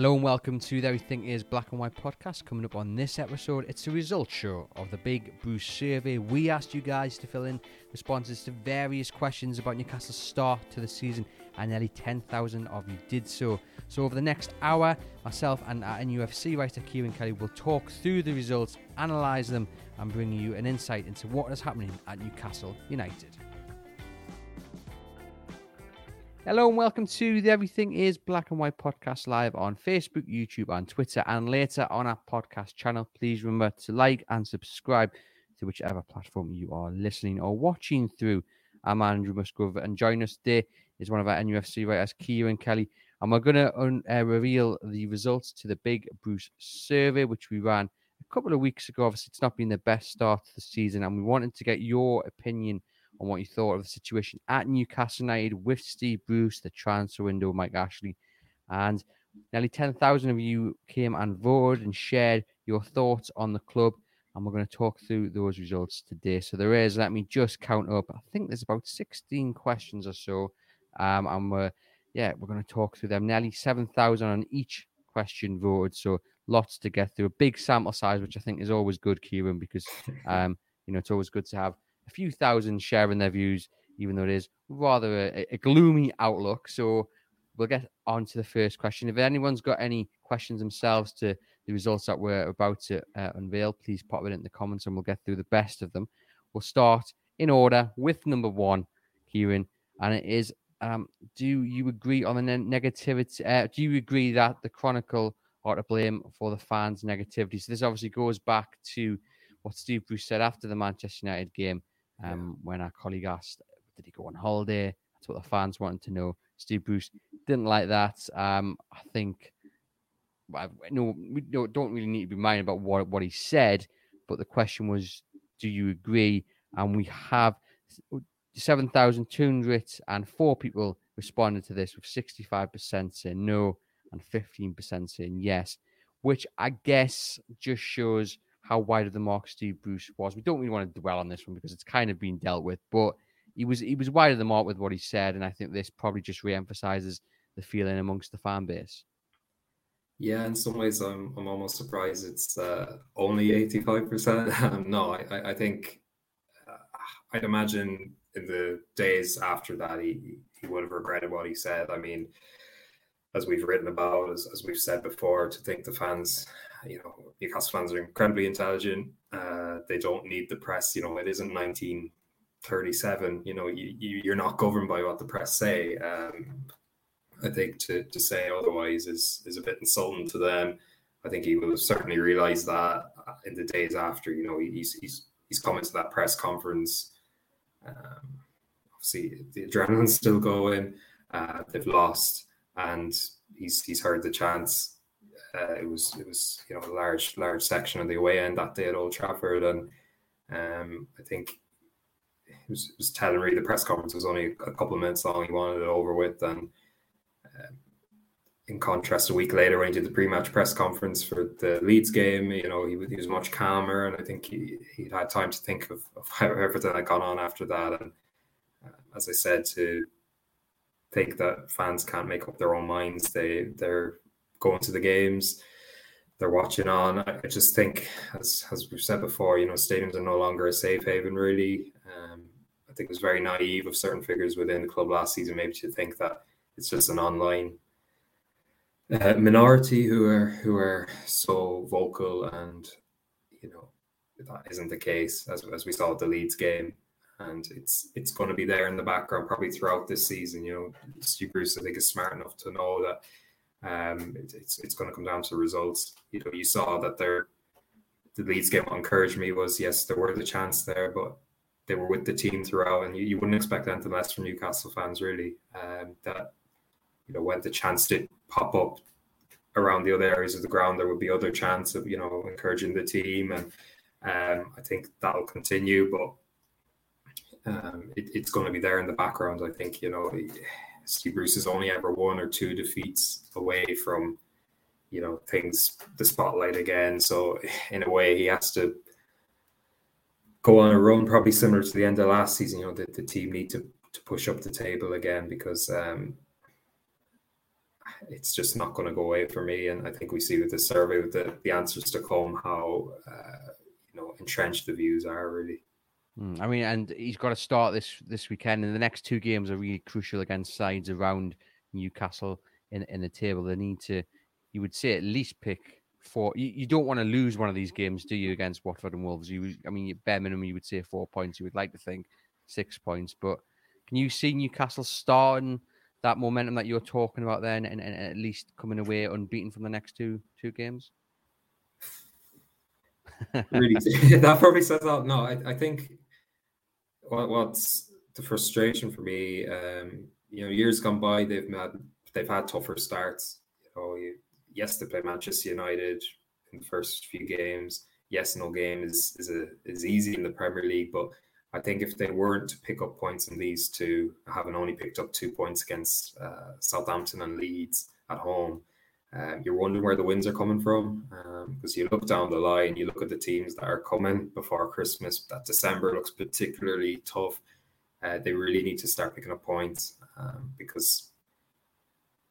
Hello and welcome to the Everything is Black and White podcast. Coming up on this episode, it's a results show of the Big Bruce survey. We asked you guys to fill in responses to various questions about Newcastle's start to the season, and nearly 10,000 of you did so. So, over the next hour, myself and our NUFC writer Kieran Kelly will talk through the results, analyse them, and bring you an insight into what is happening at Newcastle United. Hello and welcome to the Everything is Black and White podcast live on Facebook, YouTube, and Twitter, and later on our podcast channel. Please remember to like and subscribe to whichever platform you are listening or watching through. I'm Andrew Musgrove, and join us today is one of our NUFC writers, Kieran Kelly, and we're going to un- uh, reveal the results to the Big Bruce survey, which we ran a couple of weeks ago. Obviously, it's not been the best start to the season, and we wanted to get your opinion on what you thought of the situation at Newcastle United with Steve Bruce, the transfer window, Mike Ashley, and nearly 10,000 of you came and voted and shared your thoughts on the club. And we're going to talk through those results today. So there is, let me just count up. I think there's about 16 questions or so. Um, and we're, yeah, we're going to talk through them. Nearly 7,000 on each question voted. So lots to get through. A big sample size, which I think is always good, Kieran, because, um, you know, it's always good to have a few thousand sharing their views, even though it is rather a, a gloomy outlook. So we'll get on to the first question. If anyone's got any questions themselves to the results that we're about to uh, unveil, please pop it in the comments and we'll get through the best of them. We'll start in order with number one, Kieran, and it is um, do you agree on the ne- negativity? Uh, do you agree that the Chronicle are to blame for the fans' negativity? So this obviously goes back to what Steve Bruce said after the Manchester United game um, when our colleague asked, did he go on holiday? That's what the fans wanted to know. Steve Bruce didn't like that. Um, I think, well, no, we don't really need to be minded about what, what he said, but the question was, do you agree? And we have 7,204 people responded to this with 65% saying no and 15% saying yes, which I guess just shows how wide of the mark Steve Bruce was. We don't really want to dwell on this one because it's kind of been dealt with, but he was he was wide of the mark with what he said, and I think this probably just re-emphasizes the feeling amongst the fan base. Yeah, in some ways, I'm I'm almost surprised it's uh, only eighty five percent. No, I I think uh, I'd imagine in the days after that he he would have regretted what he said. I mean, as we've written about, as, as we've said before, to think the fans you know, Newcastle fans are incredibly intelligent. Uh, they don't need the press. You know, it isn't 1937. You know, you, you are not governed by what the press say. Um, I think to to say otherwise is is a bit insulting to them. I think he will certainly realised that in the days after. You know, he's he's he's coming to that press conference. Um, obviously, the adrenaline's still going. Uh, they've lost, and he's he's heard the chants uh, it was it was you know a large large section of the away end that day at Old Trafford, and um, I think it was, it was telling me the press conference was only a couple of minutes long. He wanted it over with, and um, in contrast, a week later when he did the pre-match press conference for the Leeds game, you know he, he was much calmer, and I think he he had time to think of, of everything had gone on after that, and uh, as I said to think that fans can't make up their own minds. They they're going to the games, they're watching on. I, just think, as as we've said before, you know, stadiums are no longer a safe haven. Really, um, I think it was very naive of certain figures within the club last season, maybe to think that it's just an online uh, minority who are who are so vocal, and you know, that isn't the case as as we saw at the Leeds game. And it's it's going to be there in the background probably throughout this season. You know, Steve Bruce I think is smart enough to know that um, it, it's it's going to come down to results. You know, you saw that there, the Leeds game what encouraged me was yes, there were the chants there, but they were with the team throughout, and you, you wouldn't expect anything less from Newcastle fans really. Um, that you know when the chants did pop up, around the other areas of the ground, there would be other chants of you know encouraging the team, and um, I think that'll continue. But um, it, it's going to be there in the background. I think you know Steve Bruce has only ever one or two defeats away from you know things the spotlight again. So in a way, he has to go on a run, probably similar to the end of last season. You know, the, the team need to to push up the table again because um, it's just not going to go away for me. And I think we see with the survey, with the, the answers to come, how uh, you know entrenched the views are really. Mm, I mean, and he's got to start this this weekend, and the next two games are really crucial against sides around Newcastle in in the table. They need to, you would say, at least pick four. You, you don't want to lose one of these games, do you, against Watford and Wolves? You, I mean, bare minimum, you would say four points. You would like to think six points, but can you see Newcastle starting? that momentum that you're talking about then and, and, at least coming away unbeaten from the next two two games? really, that probably says that. No, I, I think what, what's the frustration for me, um, you know, years gone by, they've had they've had tougher starts. You know, you, yes, they play Manchester United in the first few games. Yes, no game is is a is easy in the Premier League, but I think if they weren't to pick up points in these two, having only picked up two points against uh, Southampton and Leeds at home, um, you're wondering where the wins are coming from. Because um, you look down the line, you look at the teams that are coming before Christmas. That December looks particularly tough. Uh, they really need to start picking up points um, because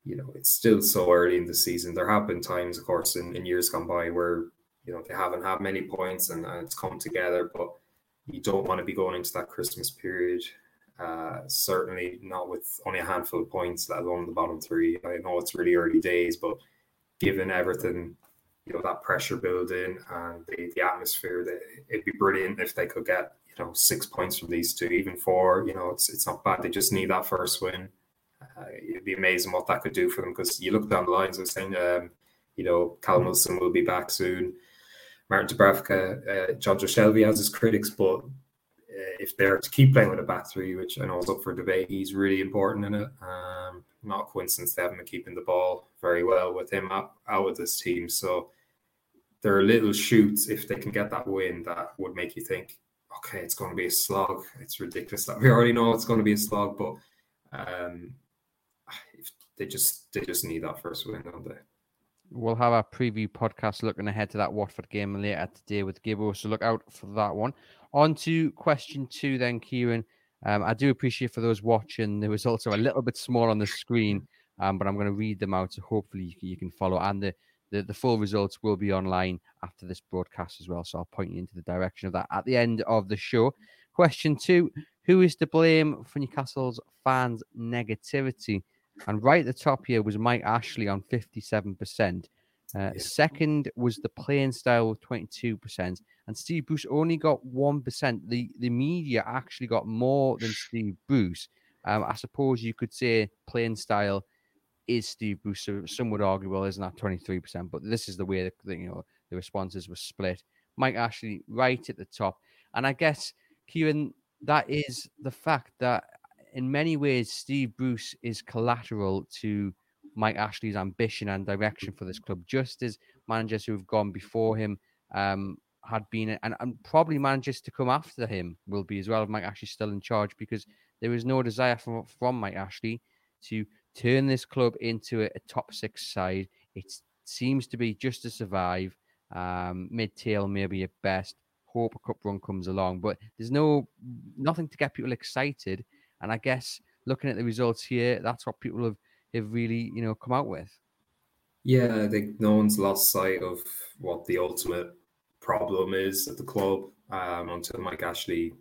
you know it's still so early in the season. There have been times, of course, in, in years gone by where you know they haven't had many points and, and it's come together, but you don't want to be going into that Christmas period. Uh, certainly not with only a handful of points, let alone the bottom three. I know it's really early days, but given everything, you know, that pressure building and the, the atmosphere, that it'd be brilliant if they could get, you know, six points from these two, even four. You know, it's it's not bad. They just need that first win. Uh, it'd be amazing what that could do for them because you look down the lines. Was saying, um, you know, Callum Wilson will be back soon. Martin Dubravka, uh, Jonjo Shelvey has his critics, but if they're to keep playing with a back three, which I know is up for debate, he's really important in it. Um, not coincidence they haven't been keeping the ball very well with him out, out of this team. So there are little shoots if they can get that win that would make you think, okay, it's going to be a slog. It's ridiculous that we already know it's going to be a slog, but um, they just they just need that first win, don't they? We'll have our preview podcast looking ahead to that Watford game later today with Gibbo, so look out for that one. On to question two, then, Kieran. Um, I do appreciate for those watching, the results are a little bit small on the screen, um, but I'm going to read them out, so hopefully you, you can follow. And the, the, the full results will be online after this broadcast as well, so I'll point you into the direction of that at the end of the show. Question two Who is to blame for Newcastle's fans' negativity? And right at the top here was Mike Ashley on 57%. Uh, yeah. Second was the playing style with 22%. And Steve Bruce only got 1%. The, the media actually got more than Steve Bruce. Um, I suppose you could say playing style is Steve Bruce. So some would argue, well, isn't that 23%? But this is the way that, you know, the responses were split. Mike Ashley right at the top. And I guess, Kieran, that is the fact that in many ways, Steve Bruce is collateral to Mike Ashley's ambition and direction for this club, just as managers who have gone before him um, had been, and, and probably managers to come after him will be as well. Mike Ashley still in charge because there is no desire from from Mike Ashley to turn this club into a, a top six side. It seems to be just to survive, um, mid-tail maybe at best. Hope a cup run comes along, but there's no nothing to get people excited and I guess looking at the results here, that's what people have, have really, you know, come out with. Yeah, I think no one's lost sight of what the ultimate problem is at the club um, until Mike Ashley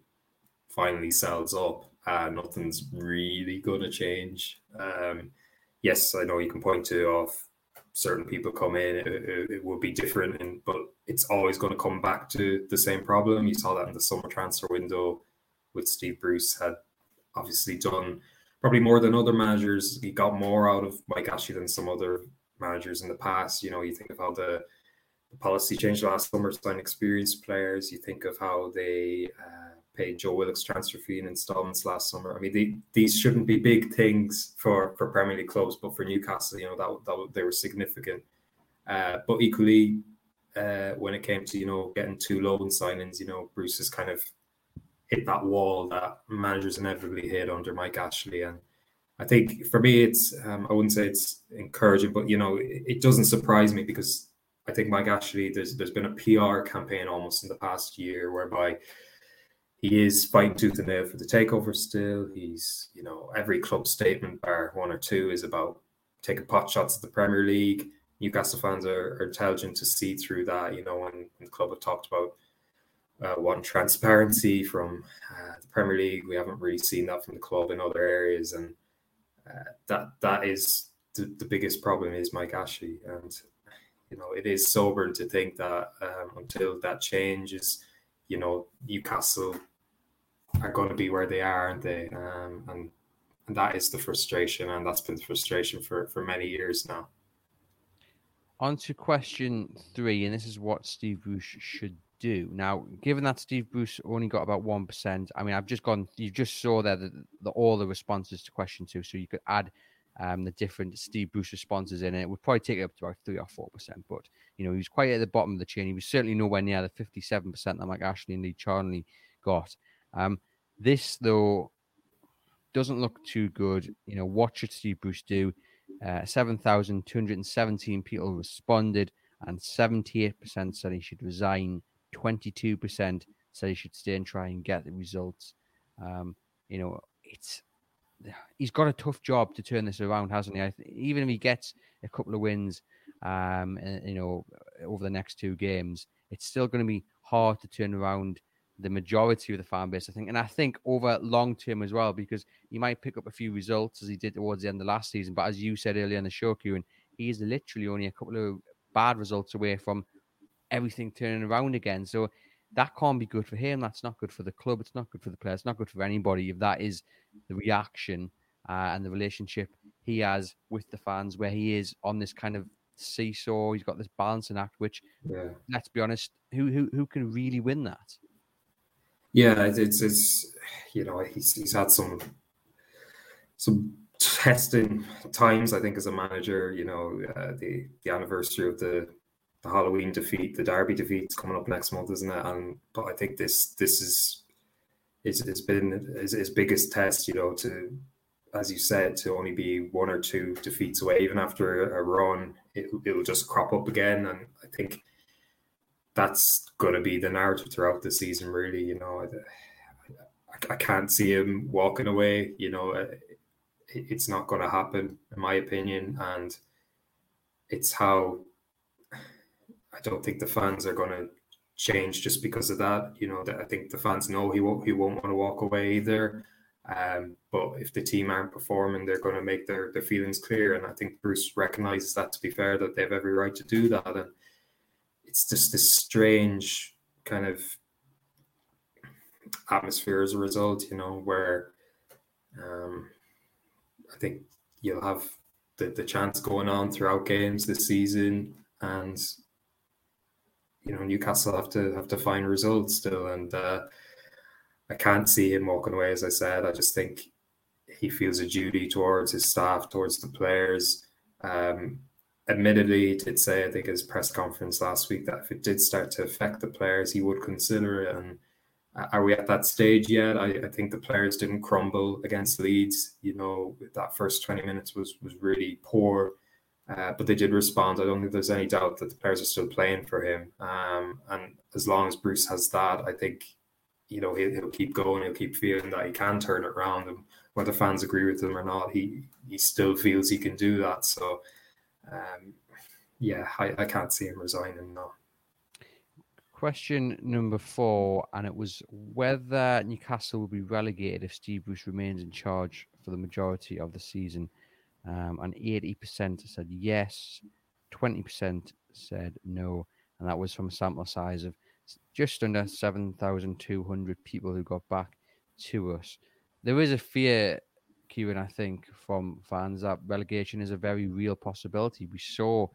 finally sells up. Uh, nothing's really going to change. Um, yes, I know you can point to off certain people come in, it, it, it will be different, and but it's always going to come back to the same problem. You saw that in the summer transfer window with Steve Bruce had obviously done probably more than other managers. He got more out of Mike Ashley than some other managers in the past. You know, you think of how the, the policy changed last summer to sign experienced players. You think of how they uh, paid Joe Willock's transfer fee in installments last summer. I mean, they, these shouldn't be big things for, for Premier League clubs, but for Newcastle, you know, that, that they were significant. Uh, but equally, uh, when it came to you know getting two loan signings, you know Bruce has kind of hit that wall that managers inevitably hit under Mike Ashley, and I think for me it's um, I wouldn't say it's encouraging, but you know it, it, doesn't surprise me because I think Mike Ashley there's there's been a PR campaign almost in the past year whereby he is fighting tooth and nail for the takeover still. He's you know every club statement bar one or two is about taking pot shots at the Premier League Newcastle fans are, are intelligent to see through that. You know, when, when the club have talked about uh, transparency from uh, the Premier League, we haven't really seen that from the club in other areas, and uh, that that is the, the biggest problem is Mike Ashley, and you know it is sobering to think that um, until that changes, you know Newcastle are going to be where they are, aren't they? Um, and and that is the frustration, and that's been the frustration for for many years now. On to question three, and this is what Steve Bruce should do. Now, given that Steve Bruce only got about 1%, I mean, I've just gone, you just saw there the, the, all the responses to question two. So you could add um, the different Steve Bruce responses in, it would probably take it up to about 3 or 4%. But, you know, he was quite at the bottom of the chain. He was certainly nowhere near the 57% that Mike Ashley and Lee Charnley got. Um, this, though, doesn't look too good. You know, what should Steve Bruce do? Uh, 7,217 people responded, and 78% said he should resign. 22% said he should stay and try and get the results. Um, you know, it's he's got a tough job to turn this around, hasn't he? even if he gets a couple of wins, um, eh, you know, over the next two games, it's still going to be hard to turn around the majority of the fan base, I think. And I think over long term as well, because he might pick up a few results as he did towards the end of last season. But as you said earlier in the show, Kieran, he is literally only a couple of bad results away from everything turning around again. So that can't be good for him. That's not good for the club. It's not good for the players. It's not good for anybody if that is the reaction uh, and the relationship he has with the fans, where he is on this kind of seesaw. He's got this balancing act, which, yeah. let's be honest, who who who can really win that? Yeah, it's it's you know he's he's had some some testing times I think as a manager. You know uh, the the anniversary of the the Halloween defeat, the Derby defeat is coming up next month, isn't it? And but I think this this is it's, it's been his, his biggest test. You know to as you said to only be one or two defeats away, even after a run, it, it'll just crop up again. And I think that's going to be the narrative throughout the season. Really, you know, I, I can't see him walking away. You know, uh, it's not going to happen, in my opinion, and it's how I don't think the fans are going to change just because of that. You know, that I think the fans know he won't he won't want to walk away either. Um, but if the team aren't performing, they're going to make their, their feelings clear. And I think Bruce recognizes that, to be fair, that they have every right to do that. And it's just this strange kind of atmosphere as a result, you know, where um, I think you'll have the, the chants going on throughout games this season and you know Newcastle have to have to find results still and uh, I can't see him walking away as I said I just think he feels a duty towards his staff towards the players um, admittedly did say, I think, his press conference last week that if it did start to affect the players, he would consider it. And uh, are we at that stage yet? I, I think the players didn't crumble against Leeds. You know, that first 20 minutes was was really poor. Uh, but they did respond. I don't think there's any doubt that the players are still playing for him. Um, and as long as Bruce has that, I think, you know, he'll, he'll keep going. He'll keep feeling that he can turn it around. And whether fans agree with him or not, he he still feels he can do that. So um, yeah, I, I can't see him resigning now. Question number four, and it was whether Newcastle will be relegated if Steve Bruce remains in charge for the majority of the season. Um, and 80% said yes, 20% said no, and that was from a sample size of just under 7,200 people who got back to us. There is a fear Kieran, I think, from fans that relegation is a very real possibility. We saw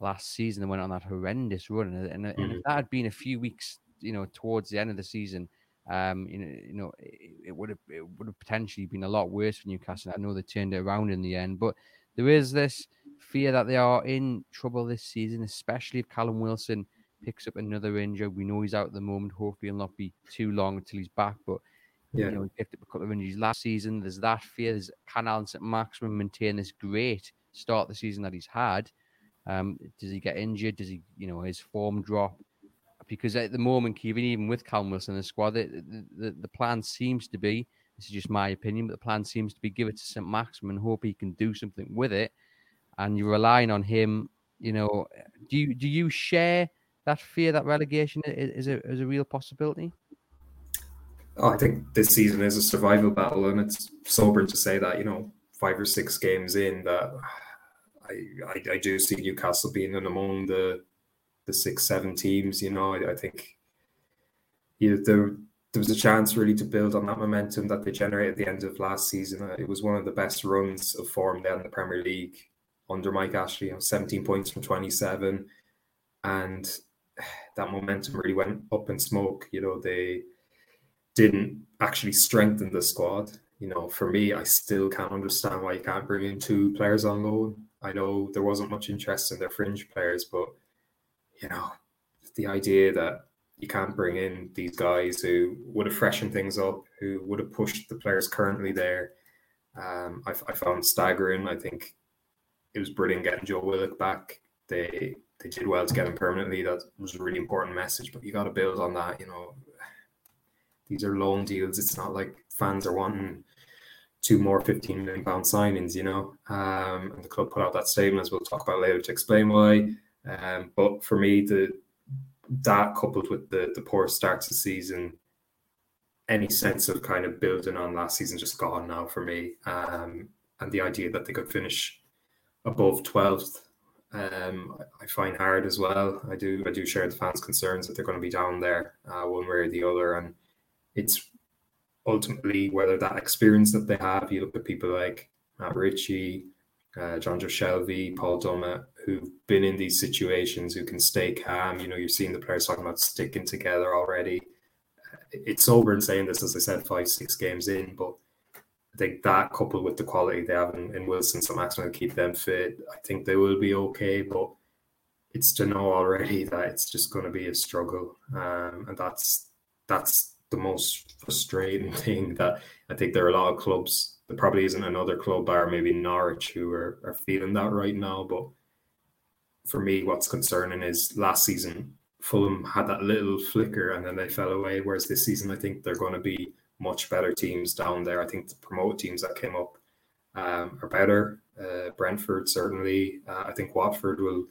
last season they went on that horrendous run, and, and, mm-hmm. and, if mm. that had been a few weeks, you know, towards the end of the season, um, you know, you know, it, it would have it would have potentially been a lot worse for Newcastle. I know they turned it around in the end, but there is this fear that they are in trouble this season, especially if Callum Wilson picks up another injury. We know he's out at the moment. Hopefully, he'll not be too long until he's back. But yeah. you know, he picked up a couple of injuries last season. There's that fear. There's can Allan St. Maximin maintain this great start the season that he's had? Um, does he get injured? Does he, you know, his form drop? Because at the moment, Kevin, even with Wilson in the squad, the, the, the plan seems to be this is just my opinion, but the plan seems to be give it to St. Maximin and hope he can do something with it. And you're relying on him. You know, do you do you share that fear that relegation is, is a is a real possibility? Oh, I think this season is a survival battle, and it's sobering to say that you know five or six games in that I I, I do see Newcastle being in among the the six seven teams. You know, I, I think you know, there there was a chance really to build on that momentum that they generated at the end of last season. Uh, it was one of the best runs of form there in the Premier League under Mike Ashley. You know, 17 points from 27, and that momentum really went up in smoke. You know, they didn't actually strengthen the squad. You know, for me, I still can't understand why you can't bring in two players on loan. I know there wasn't much interest in their fringe players, but you know, the idea that you can't bring in these guys who would have freshened things up, who would have pushed the players currently there. Um, I, I, found staggering. I think it was brilliant getting Joe Willock back. They they did well to get him permanently. That was a really important message. But you got to build on that. You know, these are loan deals. It's not like fans are wanting two more 15 million pound signings. You know, um, and the club put out that statement as we'll talk about later to explain why. Um, but for me, the that coupled with the the poor start to the season, any sense of kind of building on last season just gone now for me. Um, and the idea that they could finish above 12th, um, I find hard as well. I do I do share the fans' concerns that they're going to be down there uh, one way or the other, and it's ultimately whether that experience that they have. You look at people like Matt Ritchie, uh, Jonjo Shelvey, Paul Dummett, who've been in these situations, who can stay calm. You know, you've seen the players talking about sticking together already. It's sober sobering saying this, as I said, five, six games in, but I think that coupled with the quality they have in, in Wilson, so Maxwell keep them fit. I think they will be okay, but it's to know already that it's just going to be a struggle, um, and that's that's the most frustrating thing. That I think there are a lot of clubs there probably isn't another club, bar maybe Norwich, who are, are feeling that right now. But for me, what's concerning is last season, Fulham had that little flicker and then they fell away. Whereas this season, I think they're going to be much better teams down there. I think the promoted teams that came up um, are better. Uh, Brentford, certainly. Uh, I think Watford will,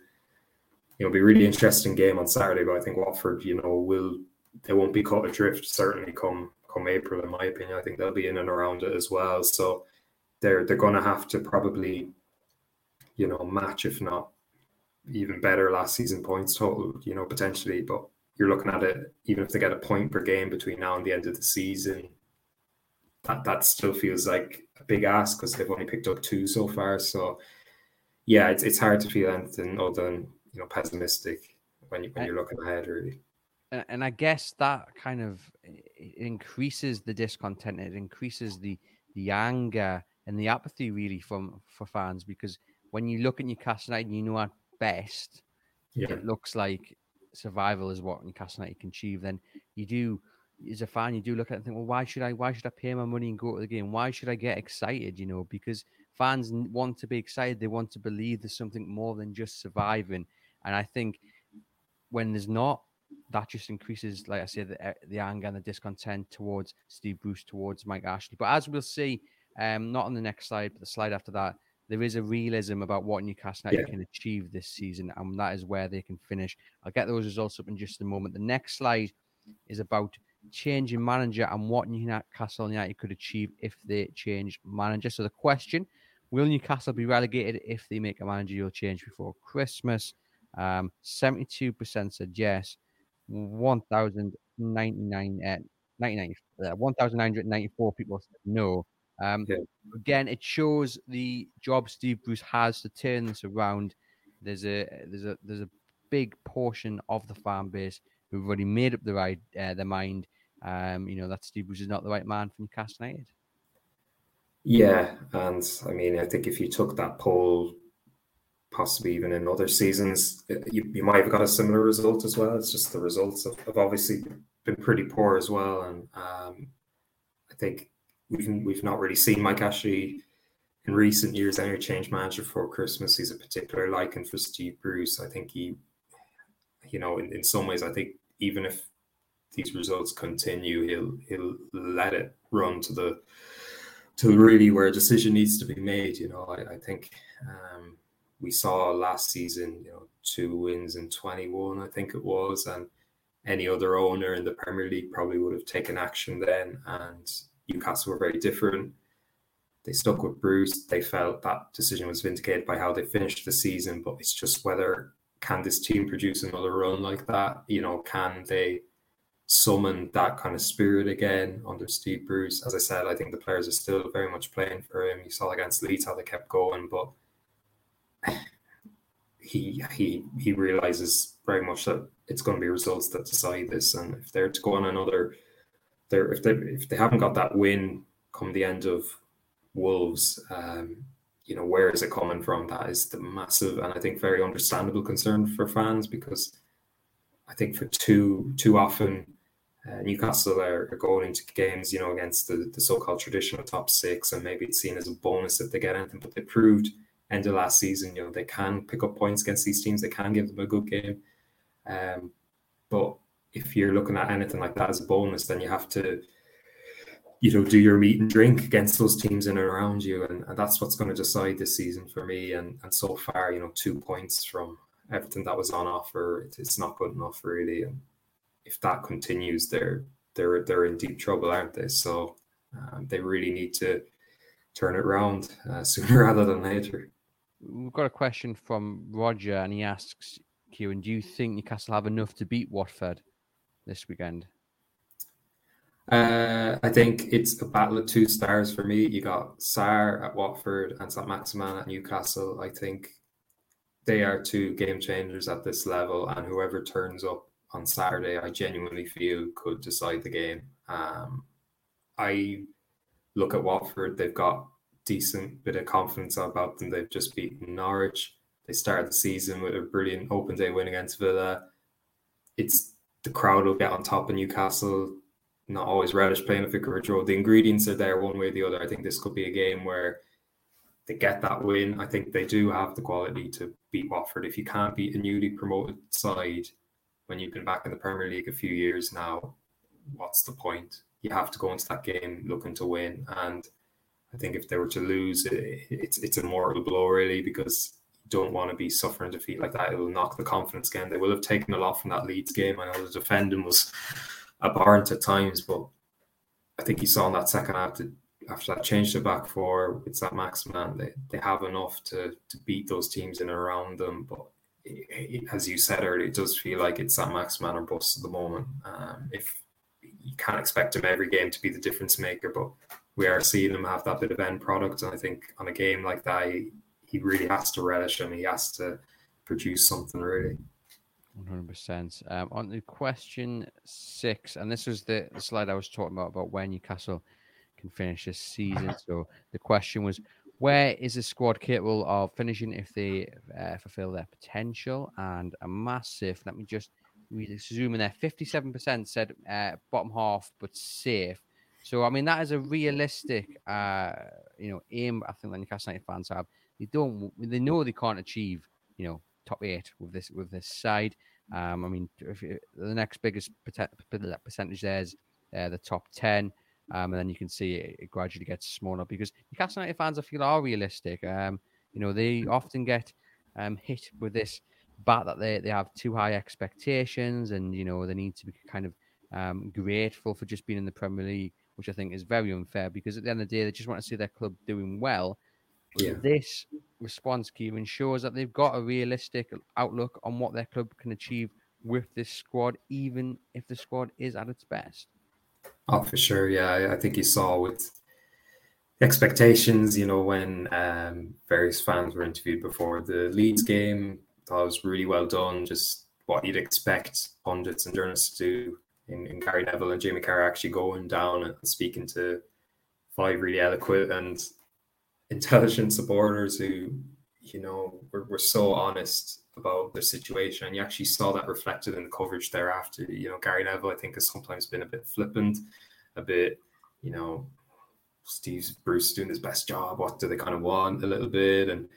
you know, be really interesting game on Saturday. But I think Watford, you know, will they won't be caught adrift. Certainly come come April, in my opinion. I think they'll be in and around it as well. So they're they're going to have to probably, you know, match if not even better last season points total. You know, potentially, but you're looking at it even if they get a point per game between now and the end of the season. That that still feels like a big ask because they've only picked up two so far. So yeah, it's it's hard to feel anything other than you know pessimistic when you when you're looking ahead really and I guess that kind of increases the discontent. It increases the the anger and the apathy really from for fans because when you look at Newcastle United, you know at best yeah. it looks like survival is what Newcastle United can achieve. Then you do, as a fan, you do look at it and think, well, why should I? Why should I pay my money and go to the game? Why should I get excited? You know, because fans want to be excited. They want to believe there's something more than just surviving. And I think when there's not that just increases, like I said, the, eh, the anger and the discontent towards Steve Bruce, towards Mike Ashley. But as we'll see, um, not on the next slide, but the slide after that, there is a realism about what Newcastle yeah. can achieve this season, and that is where they can finish. I'll get those results up in just a moment. The next slide is about changing manager and what Newcastle United could achieve if they change manager. So the question: Will Newcastle be relegated if they make a managerial change before Christmas? Um, 72% said yes, 1,099 uh, 99, uh, 1,994 people said no. Um, yeah. Again, it shows the job Steve Bruce has to turn this around. There's a there's a there's a big portion of the fan base who've already made up their right uh, their mind. Um, you know that Steve Bruce is not the right man for Newcastle United. Yeah, and I mean, I think if you took that poll possibly even in other seasons, you, you might have got a similar result as well. It's just the results have, have obviously been pretty poor as well. And um, I think we've we've not really seen Mike Ashley in recent years any change manager for Christmas. He's a particular liking for Steve Bruce. I think he, you know, in, in some ways, I think even if these results continue, he'll he'll let it run to the to really where a decision needs to be made. You know, I, I think um, we saw last season, you know, two wins in 21, I think it was, and any other owner in the Premier League probably would have taken action then. And Newcastle were very different. They stuck with Bruce. They felt that decision was vindicated by how they finished the season, but it's just whether can this team produce another run like that? You know, can they summon that kind of spirit again under Steve Bruce? As I said, I think the players are still very much playing for him. You saw against Leeds how they kept going, but he he he realizes very much that it's going to be results that decide this. And if they're to go on another, they're if they if they haven't got that win come the end of Wolves, um, you know where is it coming from? That is the massive and I think very understandable concern for fans because I think for too too often. Uh, Newcastle are, are, going into games, you know, against the, the so-called traditional top six, and maybe it's seen as a bonus if they get anything. But they proved end of last season, you know, they can pick up points against these teams. They can give them a good game. Um, but if you're looking at anything like that as a bonus, then you have to, you know, do your meat and drink against those teams in and around you, and, and that's what's going to decide this season for me. And and so far, you know, two points from everything that was on offer, it, it's not good enough really. And if that continues, they're they're they're in deep trouble, aren't they? So um, they really need to turn it around uh, sooner rather than later. We've got a question from Roger, and he asks, Kieran, do you think Newcastle have enough to beat Watford this weekend? Uh, I think it's a battle of two stars for me. You got Sarr at Watford and St Maximin at Newcastle. I think they are two game changers at this level, and whoever turns up on Saturday, I genuinely feel could decide the game. Um, I look at Watford; they've got decent bit of confidence about them. They've just beaten Norwich. They started the season with a brilliant open day win against Villa. It's the crowd will get on top of Newcastle. Not always relish playing a Vicarage Road. The ingredients are there one way or the other. I think this could be a game where they get that win. I think they do have the quality to beat Watford. If you can't beat a newly promoted side when you've been back in the Premier League a few years now, what's the point? You have to go into that game looking to win. And I think if they were to lose, it's it's a mortal blow really because don't want to be suffering defeat like that. It will knock the confidence again. They will have taken a lot from that Leeds game. I know the defending was abhorrent at times, but I think you saw in that second half that after that change to back four it's that Maximin, they, they have enough to to beat those teams in and around them. But as you said earlier, it does feel like it's that Maximin or bust at the moment. Um, if you can't expect him every game to be the difference maker, but we are seeing him have that bit of end product. And I think on a game like that, he really has to relish and he has to produce something really. 100%. Um, on the question six, and this was the, slide I was talking about, about when Newcastle can finish this season. So the question was, where is the squad capable of finishing if they uh, fulfill their potential? And a massive, let me just zoom in there, 57% said uh, bottom half, but safe. So I mean that is a realistic, uh, you know, aim. I think the Newcastle United fans have. They don't. They know they can't achieve, you know, top eight with this with this side. Um, I mean, if, if the next biggest percentage there is uh, the top ten, um, and then you can see it, it, gradually gets smaller because Newcastle United fans, I feel, are realistic. Um, you know, they often get um, hit with this bat that they, they have too high expectations, and you know they need to be kind of um, grateful for just being in the Premier League which I think is very unfair because at the end of the day, they just want to see their club doing well. Yeah. This response, Kieran, shows that they've got a realistic outlook on what their club can achieve with this squad, even if the squad is at its best. Oh, for sure. Yeah, I think you saw with expectations, you know, when um, various fans were interviewed before the Leeds game, that was really well done. Just what you'd expect pundits and journalists to do in, in Gary Neville and Jamie Carr actually going down and speaking to five really eloquent and intelligent supporters who you know, were, were so honest about their situation. And you actually saw that reflected in the coverage thereafter. You know, Gary Neville, I think, has sometimes been a bit flippant, a bit, you know, Steve's Bruce doing his best job. What do they kind of want a little bit? And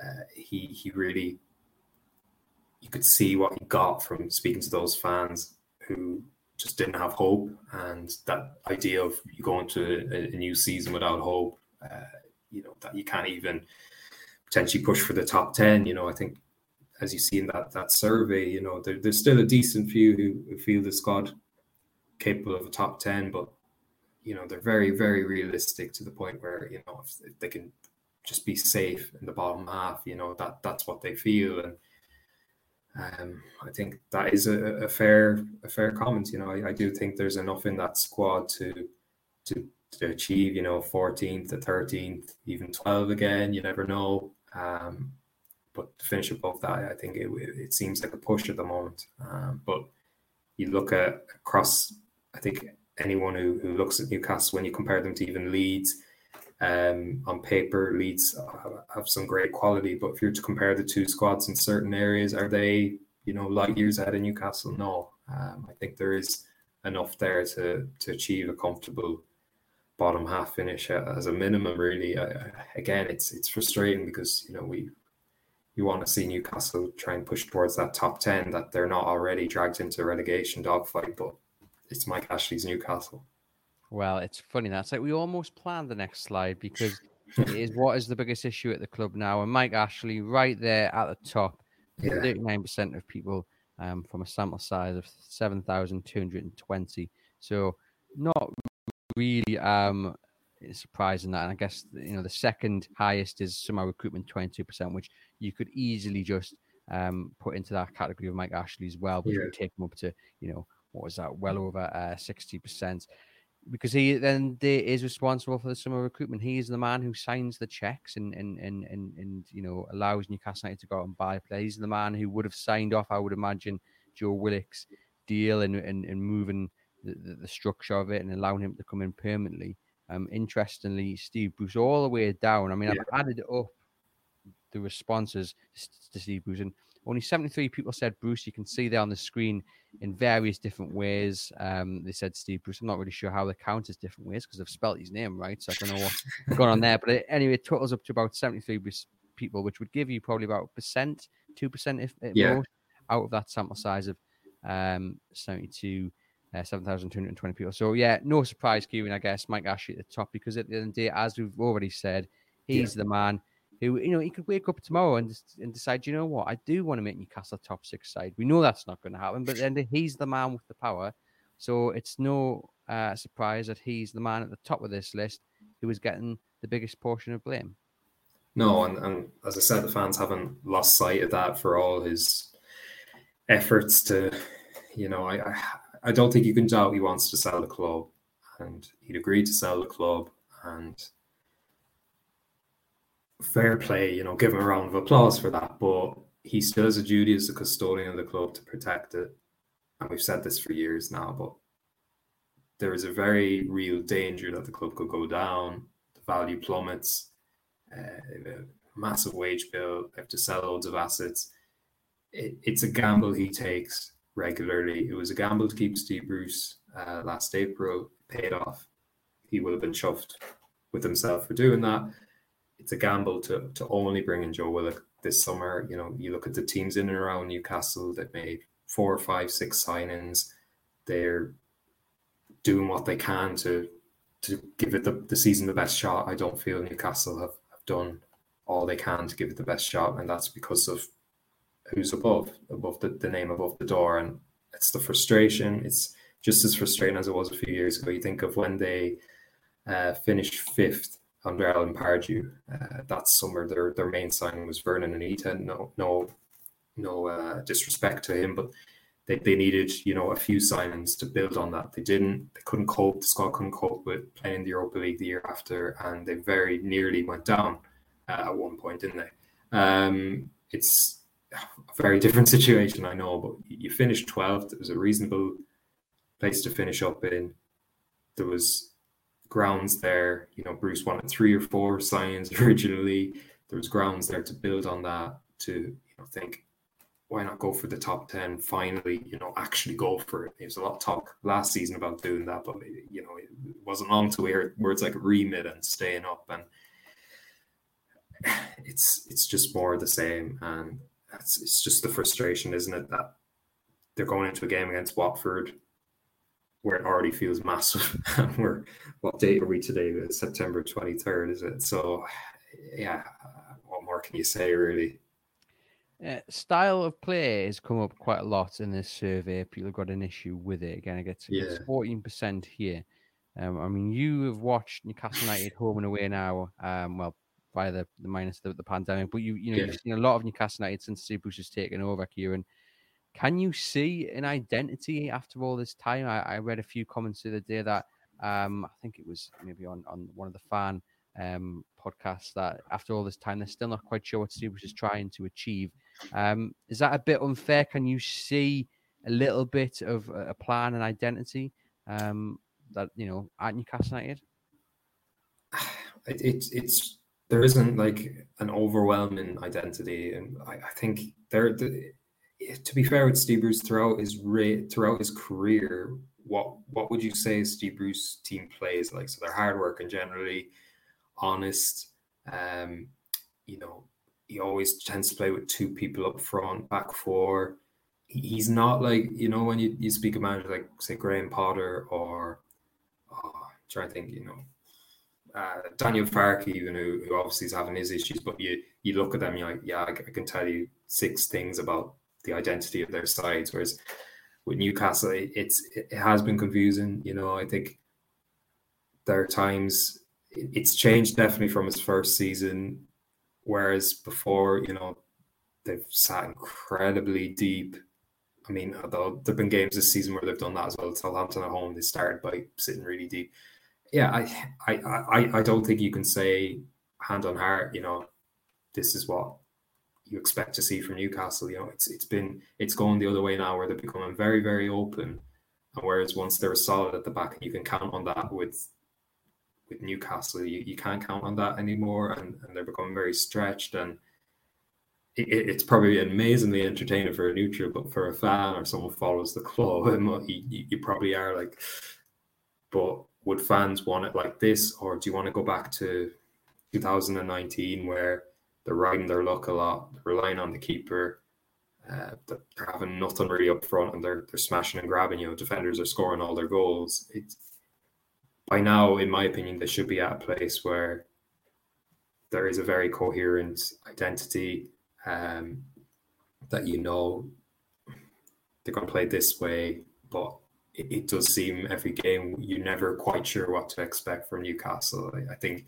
uh, he he really, you could see what he got from speaking to those fans who just didn't have hope, and that idea of you going to a, a new season without hope, uh, you know, that you can't even potentially push for the top ten. You know, I think as you see in that that survey, you know, there, there's still a decent few who, who feel the squad capable of a top ten, but you know they're very very realistic to the point where you know if, if they can just be safe in the bottom half, you know that that's what they feel, and um, I think that is a, a, fair a fair comment. You know, I, I, do think there's enough in that squad to to to achieve, you know, 14th to 13th, even 12 again. You never know. Um, but to finish above that, I think it, it seems like a push at the moment. Um, but you look at across, I think anyone who, who looks at Newcastle when you compare them to even Leeds, um, on paper, Leeds have some great quality. But if you're to compare the two squads in certain areas, are they, you know, light years ahead of Newcastle? No. Um, I think there is enough there to to achieve a comfortable bottom half finish as a minimum. Really, I, again, it's it's frustrating because you know we you want to see Newcastle try and push towards that top ten that they're not already dragged into relegation dogfight, but it's Mike Ashley's Newcastle. Well, it's funny that's like we almost planned the next slide because it is what is the biggest issue at the club now, and Mike Ashley right there at the top, thirty-nine percent of people um, from a sample size of seven thousand two hundred and twenty. So not really um surprising that. And I guess you know the second highest is Summer Recruitment, twenty-two percent, which you could easily just um put into that category of Mike Ashley as well, but yeah. take him up to you know what was that well over uh, sixty uh, percent because he then is responsible for the summer recruitment. He is the man who signs the checks and and and and, and you know allows Newcastle United to go out and buy players. He's the man who would have signed off, I would imagine, Joe Willock's deal and and, and moving the, the, structure of it and allowing him to come in permanently. Um, interestingly, Steve Bruce all the way down. I mean, yeah. I've added up the responses to Steve Bruce, and only 73 people said Bruce. You can see there on the screen in various different ways. Um, they said Steve Bruce. I'm not really sure how they count as different ways because they've spelt his name right. So I don't know what's going on there. But it, anyway, it totals up to about 73 people, which would give you probably about percent, two percent, if yeah. most, out of that sample size of um, 72. Uh, 7,220 people. So, yeah, no surprise, Kieran, I guess, Mike Ashley at the top because at the end of the day, as we've already said, he's yeah. the man who you know he could wake up tomorrow and and decide, you know what, I do want to make Newcastle top six side. We know that's not going to happen, but then he's the man with the power, so it's no uh, surprise that he's the man at the top of this list who is getting the biggest portion of blame. No, and, and as I said, the fans haven't lost sight of that for all his efforts to, you know, I, I, I don't think you can doubt he wants to sell the club, and he'd agreed to sell the club, and fair play, you know, give him a round of applause for that. But he still has a duty as a custodian of the club to protect it. And we've said this for years now, but there is a very real danger that the club could go down, the value plummets, uh, massive wage bill, have to sell loads of assets. It, it's a gamble he takes regularly. It was a gamble to keep Steve Bruce uh, last April, paid off. He will have been chuffed with himself for doing that it's a gamble to to only bring in Joe Willock this summer. You know, you look at the teams in and around Newcastle that made four, five, six signings. They're doing what they can to to give it the, the season the best shot. I don't feel Newcastle have, have done all they can to give it the best shot, and that's because of who's above, above the, the name above the door. And it's the frustration. It's just as frustrating as it was a few years ago. You think of when they uh, finished fifth under Alan Pardew. Uh, that summer, their their main signing was Vurnon Anita. No, no, no uh, disrespect to him, but they, they needed you know a few signings to build on that. They didn't. They couldn't cope. The squad couldn't cope with playing in the Europa League the year after, and they very nearly went down uh, at one point, didn't they? Um, it's a very different situation, I know, but you finished 12th. It was a reasonable place to finish up in. There was grounds there. You know, Bruce wanted three or four signs originally. there was grounds there to build on that to you know think why not go for the top 10 finally you know actually go for it there's a lot of talk last season about doing that but you know it wasn't long to hear words like remit and staying up and it's it's just more the same and it's, it's just the frustration isn't it that they're going into a game against watford where it already feels massive and we're what date are we today september 23rd is it so yeah what more can you say really uh, style of play has come up quite a lot in this survey. People have got an issue with it. Again, I get it's fourteen percent here. Um, I mean, you have watched Newcastle United home and away now. Um, well, by the, the minus the, the pandemic, but you you know yeah. you've seen a lot of Newcastle United since Steve Bruce has taken over, Kieran. Can you see an identity after all this time? I, I read a few comments the other day that um, I think it was maybe on on one of the fan um, podcasts that after all this time they're still not quite sure what Steve Bruce is trying to achieve. Um, is that a bit unfair? Can you see a little bit of a plan and identity um, that you know at Newcastle United? It's it's there isn't like an overwhelming identity, and I, I think there. The, to be fair with Steve Bruce, throughout his re- throughout his career, what what would you say Steve Bruce team plays like? So they're hard work and generally honest. Um, you know, he always tends to play with two people up front, back four. He's not like you know when you, you speak of managers like say Graham Potter or oh, trying to think, you know, uh, Daniel Farke, even who, who obviously is having his issues, but you you look at them, you're like, yeah, I, I can tell you six things about the identity of their sides. Whereas with Newcastle, it, it's it has been confusing. You know, I think there are times it's changed definitely from his first season Whereas before, you know, they've sat incredibly deep. I mean, although there've been games this season where they've done that as well. Southampton at home, they started by sitting really deep. Yeah, I, I, I, I don't think you can say hand on heart, you know, this is what you expect to see from Newcastle. You know, it's it's been it's going the other way now, where they're becoming very very open, and whereas once they're solid at the back, and you can count on that with with Newcastle, you, you can't count on that anymore, and, and they're becoming very stretched. And it, it's probably amazingly entertaining for a neutral, but for a fan or someone who follows the club, you, you probably are like, but would fans want it like this, or do you want to go back to 2019 where they're riding their luck a lot, relying on the keeper? Uh, they're having nothing really up front and they're they're smashing and grabbing. You know, defenders are scoring all their goals. It's by now, in my opinion, they should be at a place where there is a very coherent identity um, that you know they're going to play this way, but it, does seem every game you're never quite sure what to expect from Newcastle. I, think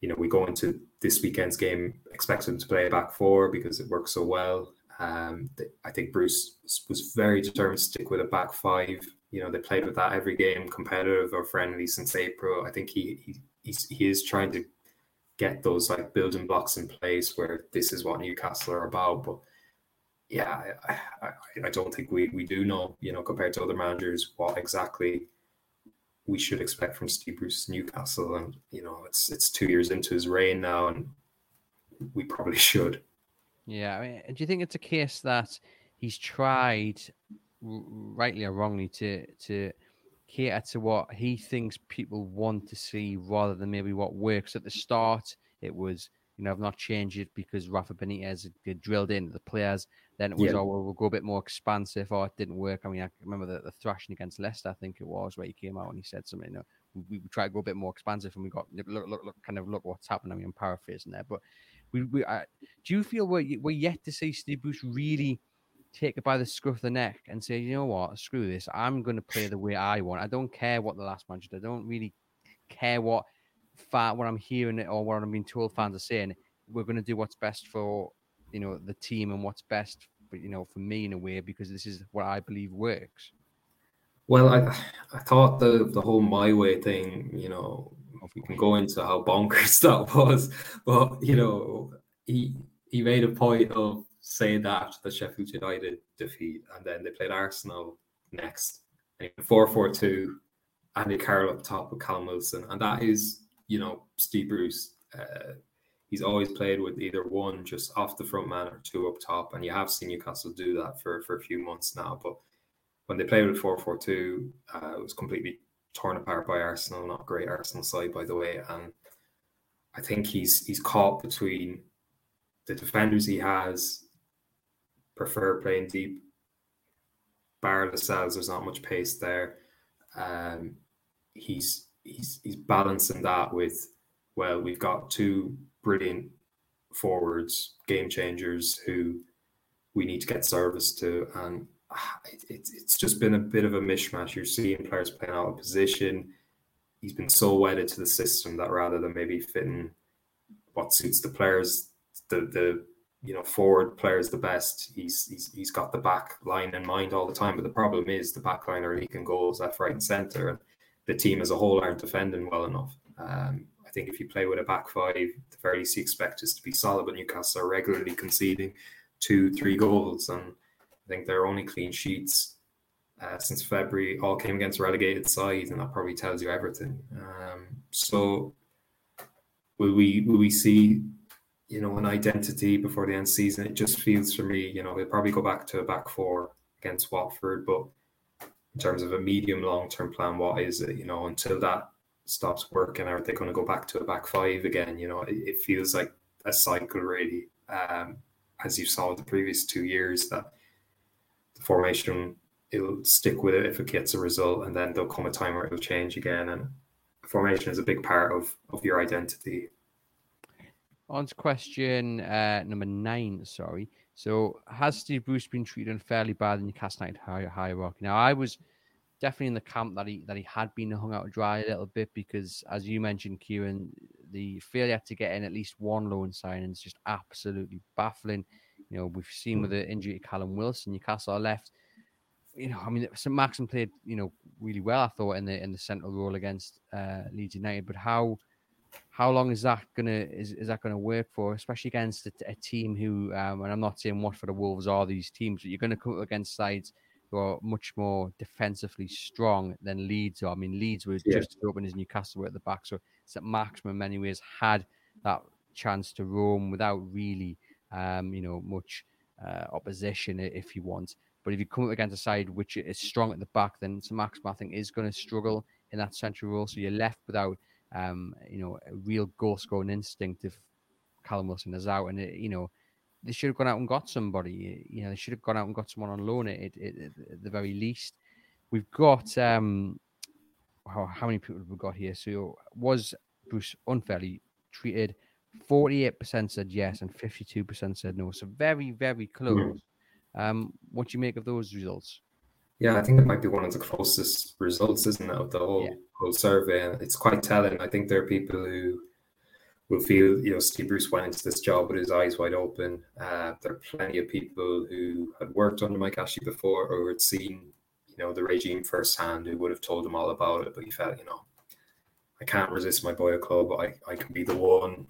you know we go into this weekend's game expecting to play a back four because it works so well. Um, I think Bruce was very determined to stick with a back five you know they played with that every game, competitive or friendly since April. I think he he he is trying to get those like building blocks in place where this is what Newcastle are about. But yeah, I, I, I don't think we we do know you know compared to other managers what exactly we should expect from Steve Bruce Newcastle. And you know it's it's two years into his reign now, and we probably should. Yeah, I mean, do you think it's a case that he's tried rightly or wrongly, to to cater to what he thinks people want to see rather than maybe what works. At the start, it was you know, I've not changed it because Rafa Benitez had drilled into the players. Then it was, yeah. oh, well, we'll go a bit more expansive. Oh, it didn't work. I mean, I remember the, the thrashing against Leicester, I think it was, where he came out and he said something, you know, we, we tried to go a bit more expansive and we got, look, look, look, kind of look what's happened. I mean, I'm paraphrasing there, but we, we uh, do you feel we're, we're yet to see Steve Bruce really take it by the scruff of the neck and say, you know what, screw this. I'm going to play the way I want. I don't care what the last manager did. I don't really care what fan, what I'm hearing it or what I'm being told fans are saying. We're going to do what's best for you know the team and what's best for you know for me in a way because this is what I believe works. Well, I I thought the the whole my way thing, you know, we can go into how bonkers that was, but you know, he he made a point of say that the Sheffield United defeat, and then they played Arsenal next, and four four two, Andy Carroll up top with Callum Wilson, and that is you know Steve Bruce. Uh, he's always played with either one just off the front man or two up top, and you have seen Newcastle do that for for a few months now. But when they played with four four two, uh, it was completely torn apart by Arsenal. Not great Arsenal side, by the way, and I think he's he's caught between the defenders he has prefer playing deep. Bar Lascelles, there's not much pace there. Um, he's he's he's balancing that with well, we've got two brilliant forwards, game changers who we need to get service to, and it, it, it's just been a bit of a mishmash. You're seeing players playing out of position. He's been so wedded to the system that rather than maybe fitting what suits the players, the the you know forward players the best. He's he's he's got the back line in mind all the time. But the problem is the back line are leaking goals left, right, and centre, and the team as a whole aren't defending well enough. Um, I think if you play with a back five, the very least you expect us to be solid. But Newcastle are regularly conceding two, three goals, and I think their only clean sheets uh, since February all came against relegated sides, and that probably tells you everything. Um, so will we will we see you know an identity before the end season? It just feels for me, you know, they'll probably go back to a back four against Watford, but in terms of a medium long term plan, what is it? You know, until that stops working, are they going to go back to a back five again? You know, it, it feels like a cycle really, um, as you saw the previous two years that the formation it'll stick with it if it gets a result, and then there'll come a time where it'll change again. And formation is a big part of of your identity. On to question uh, number nine. Sorry. So has Steve Bruce been treated unfairly by the Newcastle United hierarchy? Now I was definitely in the camp that he that he had been hung out to dry a little bit because, as you mentioned, Kieran, the failure to get in at least one loan signing is just absolutely baffling. You know, we've seen with the injury to Callum Wilson, Newcastle are left. You know, I mean, St. Maximin played, you know, really well. I thought in the in the central role against uh, Leeds United, but how how long is that gonna is, is that gonna work for, especially against a, a team who, um, and I'm not saying what for the Wolves are these teams, but you're going to come up against sides who are much more defensively strong than Leeds are. I mean, Leeds were yeah. just as open as Newcastle were at the back, so St. Maximin in many ways had that chance to roam without really, um, you know, much uh, opposition if you want. But if you come up against a side which is strong at the back, then St. Maximin I think is going to struggle in that central role. So you're left without, um, you know, a real goal scoring instinct if Callum Wilson is out, and it, you know they should have gone out and got somebody. You know, they should have gone out and got someone on loan at, at, at the very least. We've got um, how, how many people have we got here? So was Bruce unfairly treated? Forty-eight percent said yes, and fifty-two percent said no. So very, very close. Mm-hmm. Um, what do you make of those results? Yeah, I think it might be one of the closest results, isn't it, of the whole yeah. whole survey? And it's quite telling. I think there are people who will feel, you know, Steve Bruce went into this job with his eyes wide open. Uh, there are plenty of people who had worked under Mike Ashley before or had seen, you know, the regime firsthand who would have told him all about it. But he felt, you know, I can't resist my boy club. I, I can be the one,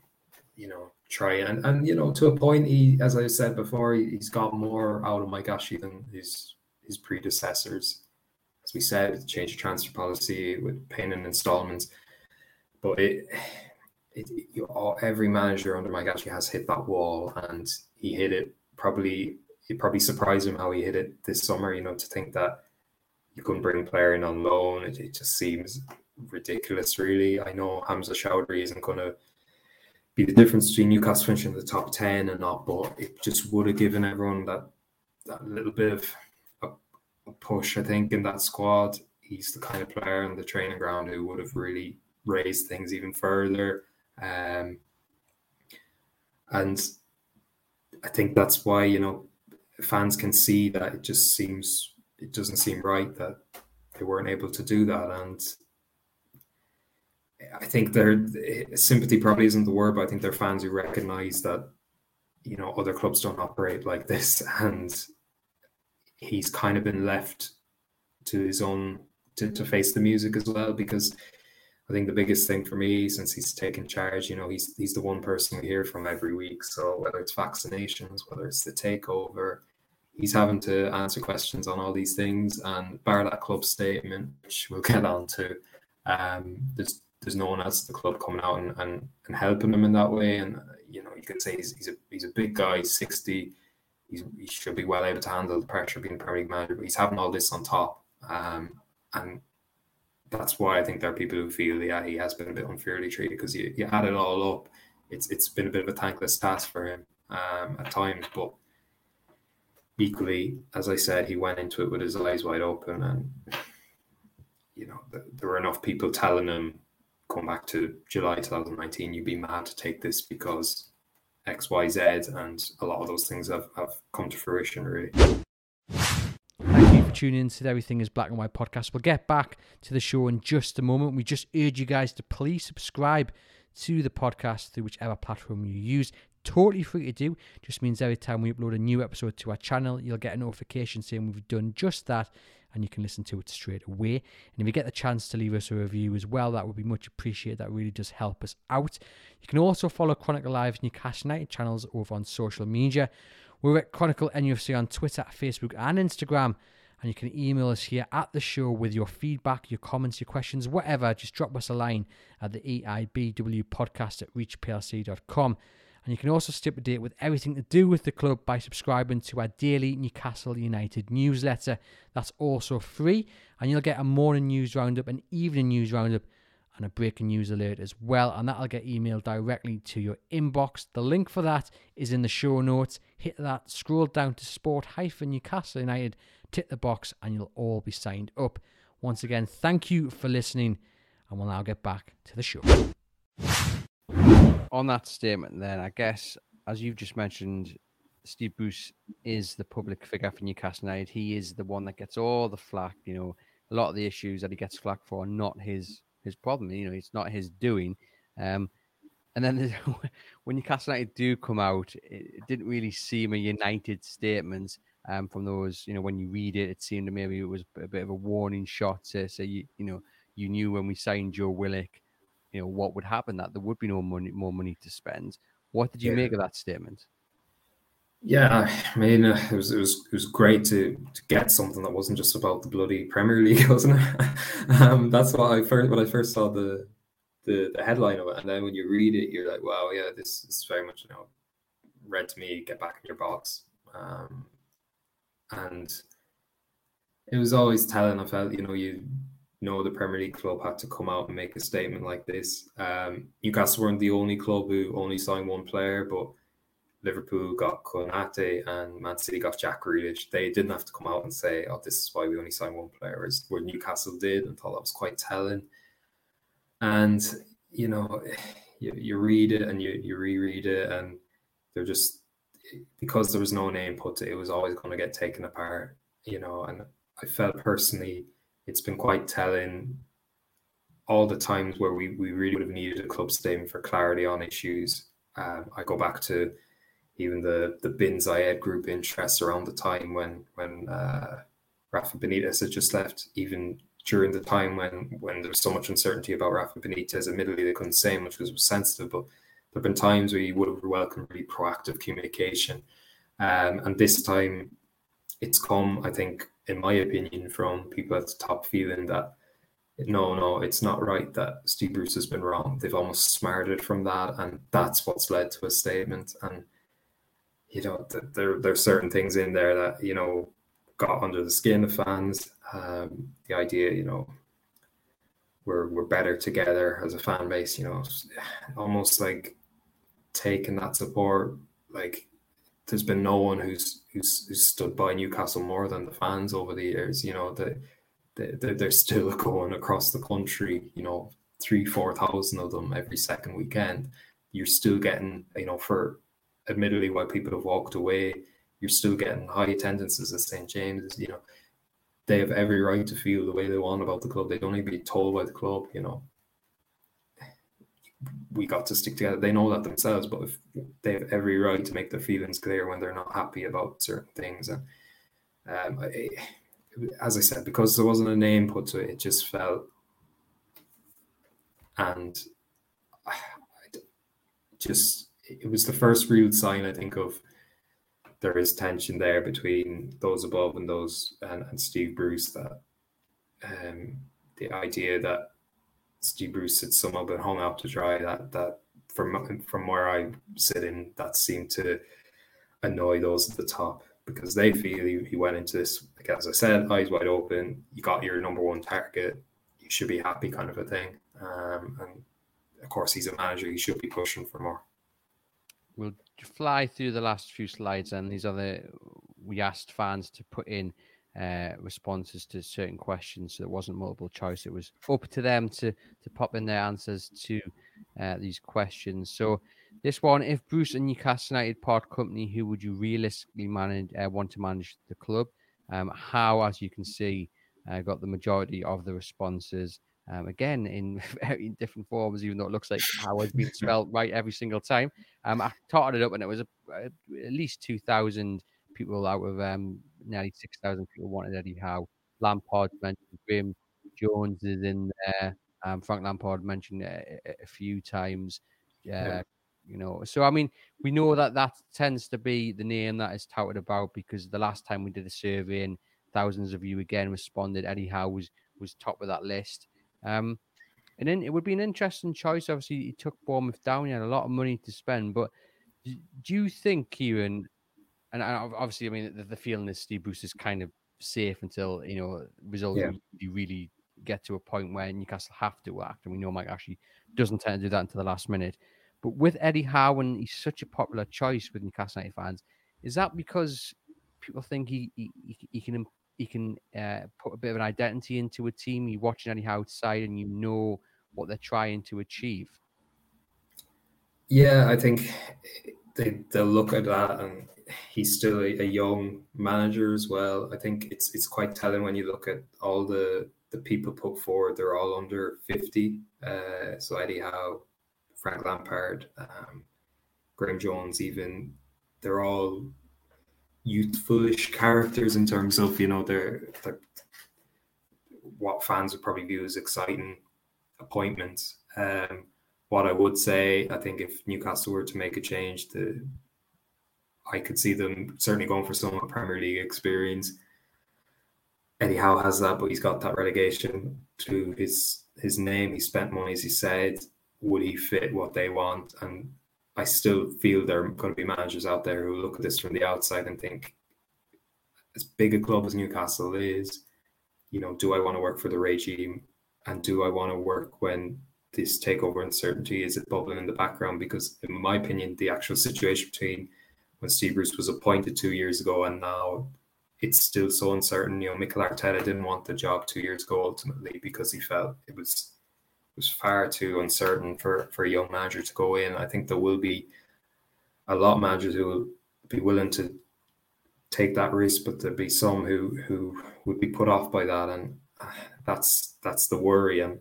you know, try and, and, you know, to a point, he, as I said before, he, has got more out of Mike Ashley than his, his predecessors. As we said, change of transfer policy with paying in installments. But it, it, it, every manager under Mike Ashley has hit that wall, and he hit it probably. It probably surprised him how he hit it this summer. You know, to think that you couldn't bring a player in on loan, it, it just seems ridiculous. Really, I know Hamza Choudhury isn't going to be the difference between Newcastle finishing the top ten and not, but it just would have given everyone that that little bit of push. I think in that squad, he's the kind of player on the training ground who would have really raised things even further. Um, and I think that's why, you know, fans can see that it just seems, it doesn't seem right that they weren't able to do that. And I think their sympathy probably isn't the word, but I think they're fans who recognize that, you know, other clubs don't operate like this. And he's kind of been left to his own to, to face the music as well because I think the biggest thing for me since he's taken charge, you know, he's he's the one person we hear from every week. So whether it's vaccinations, whether it's the takeover, he's having to answer questions on all these things. And bar that club statement, which we'll get on to, um, there's there's no one else at the club coming out and, and, and helping him in that way. And you know, you could say he's, he's a he's a big guy, sixty. He's, he should be well able to handle the pressure being Premier League manager, but he's having all this on top, um, and that's why I think there are people who feel yeah he has been a bit unfairly treated because you, you add it all up, it's it's been a bit of a thankless task for him um, at times, but equally, as I said, he went into it with his eyes wide open, and you know there were enough people telling him, "Come back to July 2019, you'd be mad to take this because X, Y, Z," and a lot of those things have, have come to fruition. Really. Thank you for tuning in to Everything is Black and White podcast. We'll get back to the show in just a moment. We just urge you guys to please subscribe to the podcast through whichever platform you use totally free to do. Just means every time we upload a new episode to our channel, you'll get a notification saying we've done just that and you can listen to it straight away. And if you get the chance to leave us a review as well, that would be much appreciated. That really does help us out. You can also follow Chronicle Live's Newcastle United channels over on social media. We're at Chronicle NUFC on Twitter, Facebook, and Instagram. And you can email us here at the show with your feedback, your comments, your questions, whatever. Just drop us a line at the EIBW podcast at reachplc.com. And you can also stay up to date with everything to do with the club by subscribing to our daily Newcastle United newsletter. That's also free, and you'll get a morning news roundup, an evening news roundup, and a breaking news alert as well. And that'll get emailed directly to your inbox. The link for that is in the show notes. Hit that, scroll down to sport Newcastle United, tick the box, and you'll all be signed up. Once again, thank you for listening, and we'll now get back to the show on that statement, then I guess as you've just mentioned, Steve Bruce is the public figure for Newcastle United. He is the one that gets all the flack. You know, a lot of the issues that he gets flack for are not his his problem. You know, it's not his doing. Um, and then when Newcastle United do come out, it, didn't really seem a united statement um, from those. You know, when you read it, it seemed to maybe it was a bit of a warning shot to say, you, you know, you knew when we signed Joe Willock you know what would happen that there would be no money more money to spend. What did you yeah. make of that statement? Yeah, I mean, uh, it was it was it was great to to get something that wasn't just about the bloody Premier League, wasn't it? um, that's what I first when I first saw the, the the headline of it, and then when you read it, you're like, wow, yeah, this is very much you know, read to me, get back in your box, um, and it was always telling. I felt you know you know the Premier League club had to come out and make a statement like this. Um, Newcastle weren't the only club who only signed one player, but Liverpool got Konate and Man City got Jack Grealish. They didn't have to come out and say, "Oh, this is why we only signed one player," as where Newcastle did, and thought that was quite telling. And you know, you, you read it and you you reread it, and they're just because there was no name put it was always going to get taken apart. You know, and I felt personally it's been quite telling all the times where we, we really would have needed a club statement for clarity on issues. Um, I go back to even the the Bin Zayed group interests around the time when when uh, Rafa Benitez had just left. Even during the time when when there was so much uncertainty about Rafa Benitez, admittedly they couldn't say much because it was sensitive. But there've been times where you would have welcomed really proactive communication, um, and this time it's come, I think, in my opinion, from people at the top feeling that no, no, it's not right that Steve Bruce has been wrong. They've almost smarted from that, and that's what's led to a statement. And you know, th- there there's certain things in there that you know got under the skin of fans. Um, the idea, you know, we're we're better together as a fan base. You know, almost like taking that support, like there's been no one who's who's, who's stood by Newcastle more than the fans over the years. You know, the, the, they're still going across the country. You know, three four thousand of them every second weekend. You're still getting, you know, for admittedly why people have walked away, you're still getting high attendances at St James's. You know, they have every right to feel the way they want about the club. They don't need to be told by the club. You know, we got to stick together. They know that themselves, but they have every right to make their feelings clear when they're not happy about certain things. And um, it, as I said, because there wasn't a name put to it, it just felt. And I, just it was the first real sign, I think, of there is tension there between those above and those and, and Steve Bruce. That um, the idea that Steve Bruce had somehow been hung out to dry. That that from from where I sit in, that seemed to annoy those at the top because they feel he, he went into this, like as I said, eyes wide open. You got your number one target. You should be happy, kind of a thing. Um, and of course, he's a manager. He should be pushing for more. We'll fly through the last few slides, and these are the we asked fans to put in uh, responses to certain questions. So it wasn't multiple choice. It was up to them to to pop in their answers to uh, these questions. So this one, if Bruce and Newcastle United part company, who would you realistically manage uh, want to manage the club? Um, how, as you can see, uh, got the majority of the responses. Um, again, in very different forms, even though it looks like how it's been spelled right every single time. Um, I totted it up, and it was a, a, at least two thousand people out of um, nearly 6,000 people wanted Eddie Howe. Lampard mentioned Graeme Jones is in there. Um, Frank Lampard mentioned it a, a few times. Uh, yeah. You know, so I mean, we know that that tends to be the name that is touted about because the last time we did a survey and thousands of you again responded, Eddie Howe was was top of that list. Um, and then it would be an interesting choice. Obviously, he took Bournemouth down. He had a lot of money to spend, but do you think, Kieran, and obviously, I mean, the, the feeling is Steve Bruce is kind of safe until you know results yeah. really, really get to a point where Newcastle have to act, and we know Mike Ashley doesn't tend to do that until the last minute. But with Eddie Howe, and he's such a popular choice with Newcastle United fans, is that because people think he he, he can he can uh, put a bit of an identity into a team? You're watching Eddie Howe outside, and you know what they're trying to achieve. Yeah, I think they they'll look at that and he's still a, a, young manager as well. I think it's it's quite telling when you look at all the the people put forward. They're all under fifty. Uh, so Eddie Howe, Frank Lampard, um, Graeme Jones, even they're all youthfulish characters in terms of you know they're what fans would probably view as exciting appointments. Um, what I would say, I think if Newcastle were to make a change, the I could see them certainly going for some Premier League experience. Eddie Howe has that, but he's got that relegation to his his name. He spent money, as he said. Would he fit what they want? And I still feel there are going to be managers out there who look at this from the outside and think, as big a club as Newcastle is, you know, do I want to work for the regime? And do I want to work when this takeover uncertainty is bubbling in the background? Because, in my opinion, the actual situation between when Steve Bruce was appointed two years ago, and now it's still so uncertain. You know, Mikel Arteta didn't want the job two years ago ultimately because he felt it was it was far too uncertain for for a young manager to go in. I think there will be a lot of managers who will be willing to take that risk, but there'll be some who who would be put off by that, and that's that's the worry. And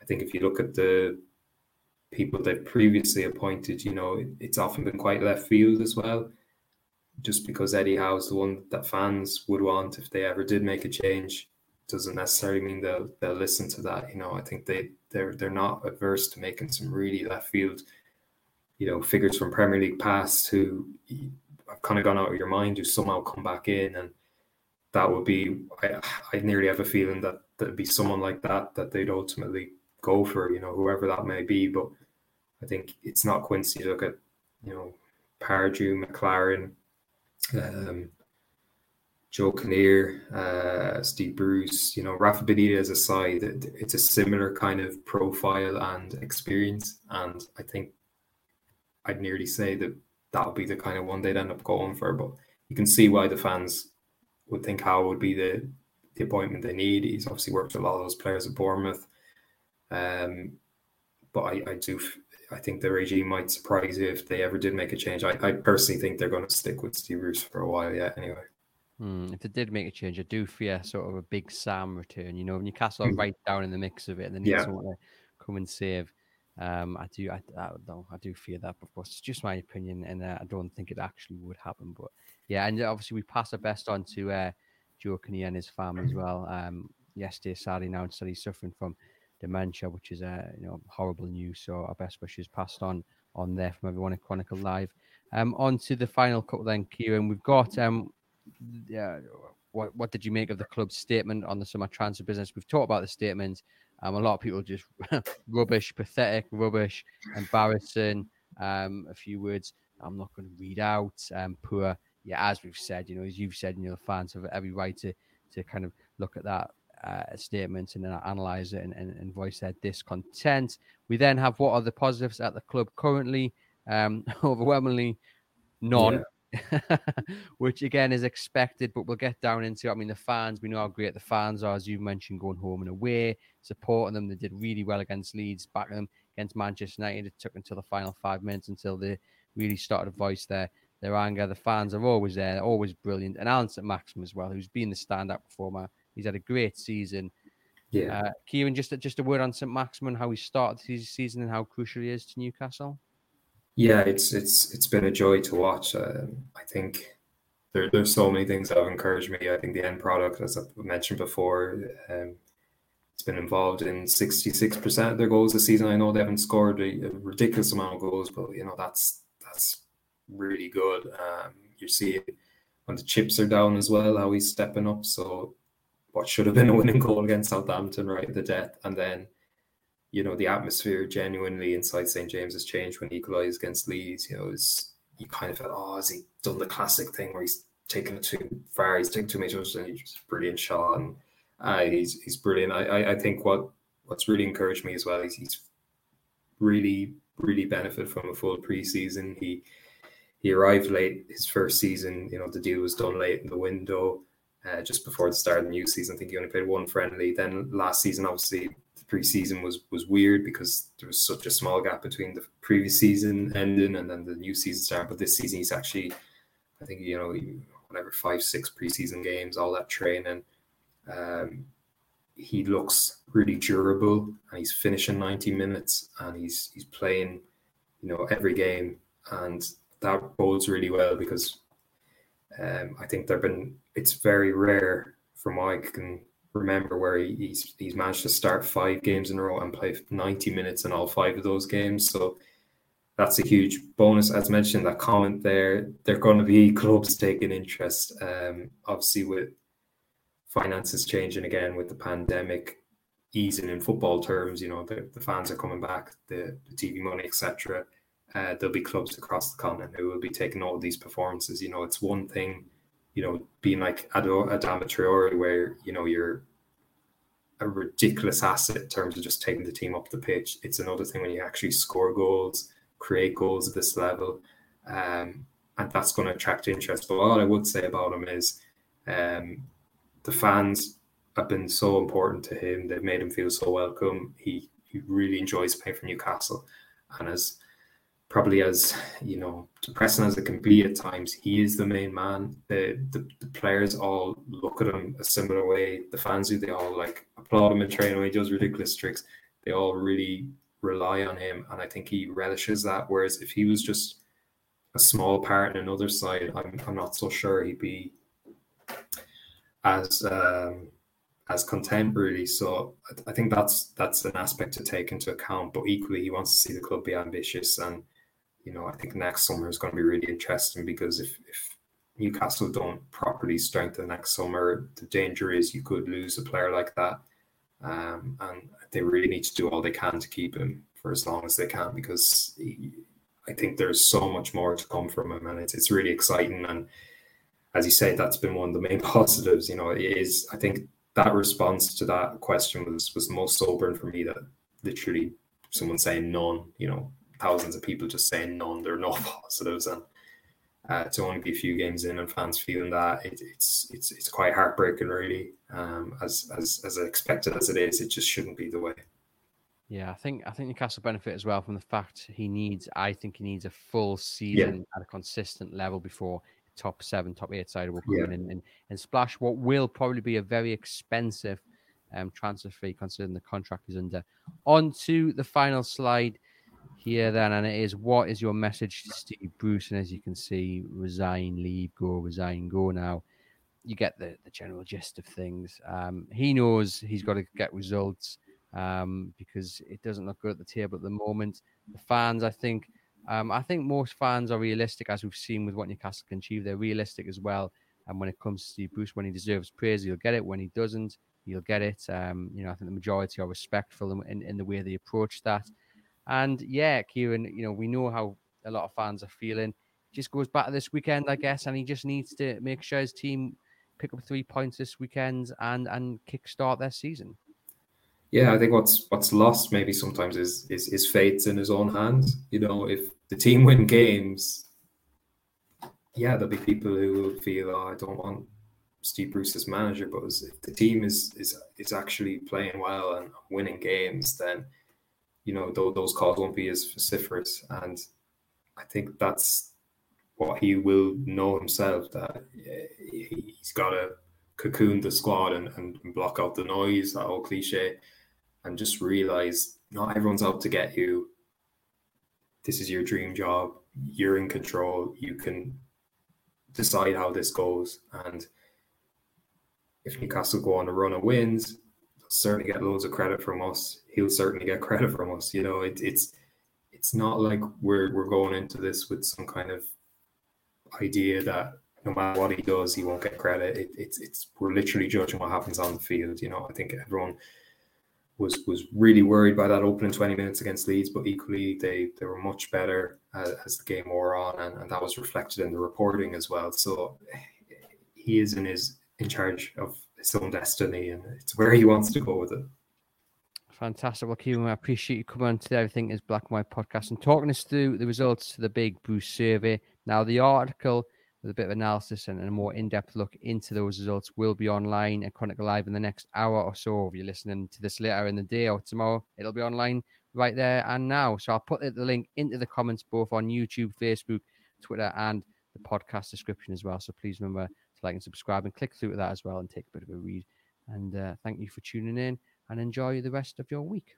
I think if you look at the people they've previously appointed, you know, it's often been quite left field as well. Just because Eddie Howe's the one that fans would want if they ever did make a change, doesn't necessarily mean they'll they'll listen to that. You know, I think they they're they're not averse to making some really left field, you know, figures from Premier League past who have kind of gone out of your mind who somehow come back in and that would be I, I nearly have a feeling that there'd be someone like that that they'd ultimately go for, you know, whoever that may be. But I think it's not Quincy. Look at, you know, Pardew, McClaren, um, Joe Kinnear, uh, Steve Bruce, you know, Rafa Benitez aside, it's a similar kind of profile and experience. And I think I'd nearly say that that would be the kind of one they'd end up going for. But you can see why the fans would think Howe would be the, the appointment they need. He's obviously worked with a lot of those players at Bournemouth. Um, but I, I do I think the regime might surprise you if they ever did make a change. I, I personally think they're going to stick with Steve Bruce for a while yet. Anyway. Hmm, if they did make a change, I do fear sort of a big Sam return. You know, when Newcastle are mm. right down in the mix of it, and they need yeah. someone to come and save. Um, I do, I, I, I do fear that. Of course, it's just my opinion, and uh, I don't think it actually would happen. But yeah, and obviously we pass our best on to uh, Joe Kinnear and his family as well. Um, yesterday, sadly announced that he's suffering from dementia, which is a uh, you know horrible news. So our best wishes passed on on there from everyone at Chronicle Live. Um, on to the final couple then, Kieran. We've got um, yeah. What, what did you make of the club's statement on the summer transfer business? We've talked about the statement. Um, a lot of people just rubbish, pathetic, rubbish, embarrassing. Um, a few words I'm not going to read out. Um, poor, yeah, as we've said, you know, as you've said, you know, fans have every right to to kind of look at that uh, statement and then analyze it and, and, and, voice their discontent. We then have what are the positives at the club currently? Um, overwhelmingly, none. Yeah. which again is expected, but we'll get down into. I mean, the fans, we know how great the fans are, as you mentioned, going home and away, supporting them. They did really well against Leeds, backing them against Manchester United. It took until the final five minutes until they really started to voice their their anger. The fans are always there, They're always brilliant. And Allan St. Maximin as well, who's been the standout performer. He's had a great season. Yeah. Uh, Kieran, just just a word on Saint-Maximin, how he started his season and how crucial he is to Newcastle. Yeah, it's it's it's been a joy to watch. Um, I think there, there's so many things that have encouraged me. I think the end product, as I've mentioned before, um, it's been involved in 66% of their goals this season. I know they haven't scored a, a ridiculous amount of goals, but you know that's that's really good. Um, you see when the chips are down as well, how he's stepping up. So what should have been a winning goal against Southampton right at the death, and then you know, the atmosphere genuinely inside St. James has changed when he equalised against Leeds. You know, it's, you kind of felt, oh, has he done the classic thing where he's taken it too far, he's taken too many shots, and he's brilliant shot, and uh, he's he's brilliant. I, I, I think what what's really encouraged me as well is he's really really benefited from a full preseason. He he arrived late his first season. You know, the deal was done late in the window. Uh, just before the start of the new season, I think he only played one friendly. Then last season, obviously, the preseason was was weird because there was such a small gap between the previous season ending and then the new season start. But this season, he's actually, I think you know, whatever five six preseason games, all that training. Um, he looks really durable, and he's finishing ninety minutes, and he's he's playing, you know, every game, and that bodes really well because um, I think there've been it's very rare from what I can remember where he, he's he's managed to start five games in a row and play 90 minutes in all five of those games. So that's a huge bonus. As mentioned, that comment there, are going to be clubs taking interest. Um, obviously, with finances changing again with the pandemic easing in football terms, you know, the, the fans are coming back, the, the TV money, etc. Uh, there'll be clubs across the continent who will be taking all these performances. You know, it's one thing you know, being like Adama Traore, where you know you're a ridiculous asset in terms of just taking the team up the pitch. It's another thing when you actually score goals, create goals at this level, um, and that's going to attract interest. But all I would say about him is um, the fans have been so important to him. They've made him feel so welcome. He he really enjoys playing for Newcastle, and as probably as you know depressing as it can be at times, he is the main man. The, the, the players all look at him a similar way. The fans do. They all like applaud him in training when he does ridiculous tricks. They all really rely on him, and I think he relishes that. Whereas if he was just a small part in another side, I'm I'm not so sure he'd be as um, as content really. So I think that's that's an aspect to take into account. But equally, he wants to see the club be ambitious and you know, I think next summer is going to be really interesting because if, if Newcastle don't properly strengthen next summer, the danger is you could lose a player like that. Um, and they really need to do all they can to keep him for as long as they can because he, I think there's so much more to come from him and it's, it's really exciting. And as you say, that's been one of the main positives. You know, it is, I think that response to that question was, was most sobering for me that literally someone saying none, you know, thousands of people just saying none, there are no positives, and uh, to only be a few games in and fans feeling that it, it's it's it's quite heartbreaking, really. Um, as as as expected as it is, it just shouldn't be the way. Yeah, I think I think Newcastle benefit as well from the fact he needs. I think he needs a full season yeah. at a consistent level before top seven, top eight side will come yeah. in and, and, and splash what will probably be a very expensive um, transfer fee considering the contract is under. On to the final slide here then, and it is what is your message to Steve Bruce? And as you can see, resign, leave, go, resign, go now. You get the, the general gist of things. Um, he knows he's got to get results um, because it doesn't look good at the table at the moment. The fans, I think, um, I think most fans are realistic, as we've seen with what Newcastle can achieve. They're realistic as well. And when it comes to Steve Bruce, when he deserves praise, he'll get it. When he doesn't, he'll get it. Um, you know, I think the majority are respectful in, in, in the way they approach that. And yeah, Kieran, you know, we know how a lot of fans are feeling. Just goes back this weekend, I guess, and he just needs to make sure his team pick up three points this weekend and and kickstart their season. Yeah, I think what's what's lost maybe sometimes is is is fate's in his own hands. You know, if the team win games, yeah, there'll be people who will feel, oh, I don't want Steve Bruce as manager, but if the team is is is actually playing well and winning games, then you know those, those calls won't be as vociferous. And I think that's what he will know himself that he's got to cocoon the squad and, and block out the noise, that old cliche, and just realize not everyone's out to get you. This is your dream job. You're in control. You can decide how this goes. And if Newcastle go on a run of wins, certainly get loads of credit from us. He'll certainly get credit from us. You know, it, it's it's not like we're we're going into this with some kind of idea that no matter what he does, he won't get credit. It, it's it's we're literally judging what happens on the field. You know, I think everyone was was really worried by that opening 20 minutes against Leeds, but equally they they were much better as, as the game wore on, and, and that was reflected in the reporting as well. So eh, he is in his in charge of his own destiny, and it's where he wants to go with it. Fantastic. Well, I appreciate you coming on to Everything is Black and White podcast and talking us through the results to the big Bruce survey. Now, the article with a bit of analysis and a more in-depth look into those results will be online at Chronicle Live in the next hour or so. If you're listening to this later in the day or tomorrow, it'll be online right there and now. So I'll put the link into the comments both on YouTube, Facebook, Twitter, and the podcast description as well. So please remember to like and subscribe and click through to that as well and take a bit of a read. And uh, thank you for tuning in and enjoy the rest of your week.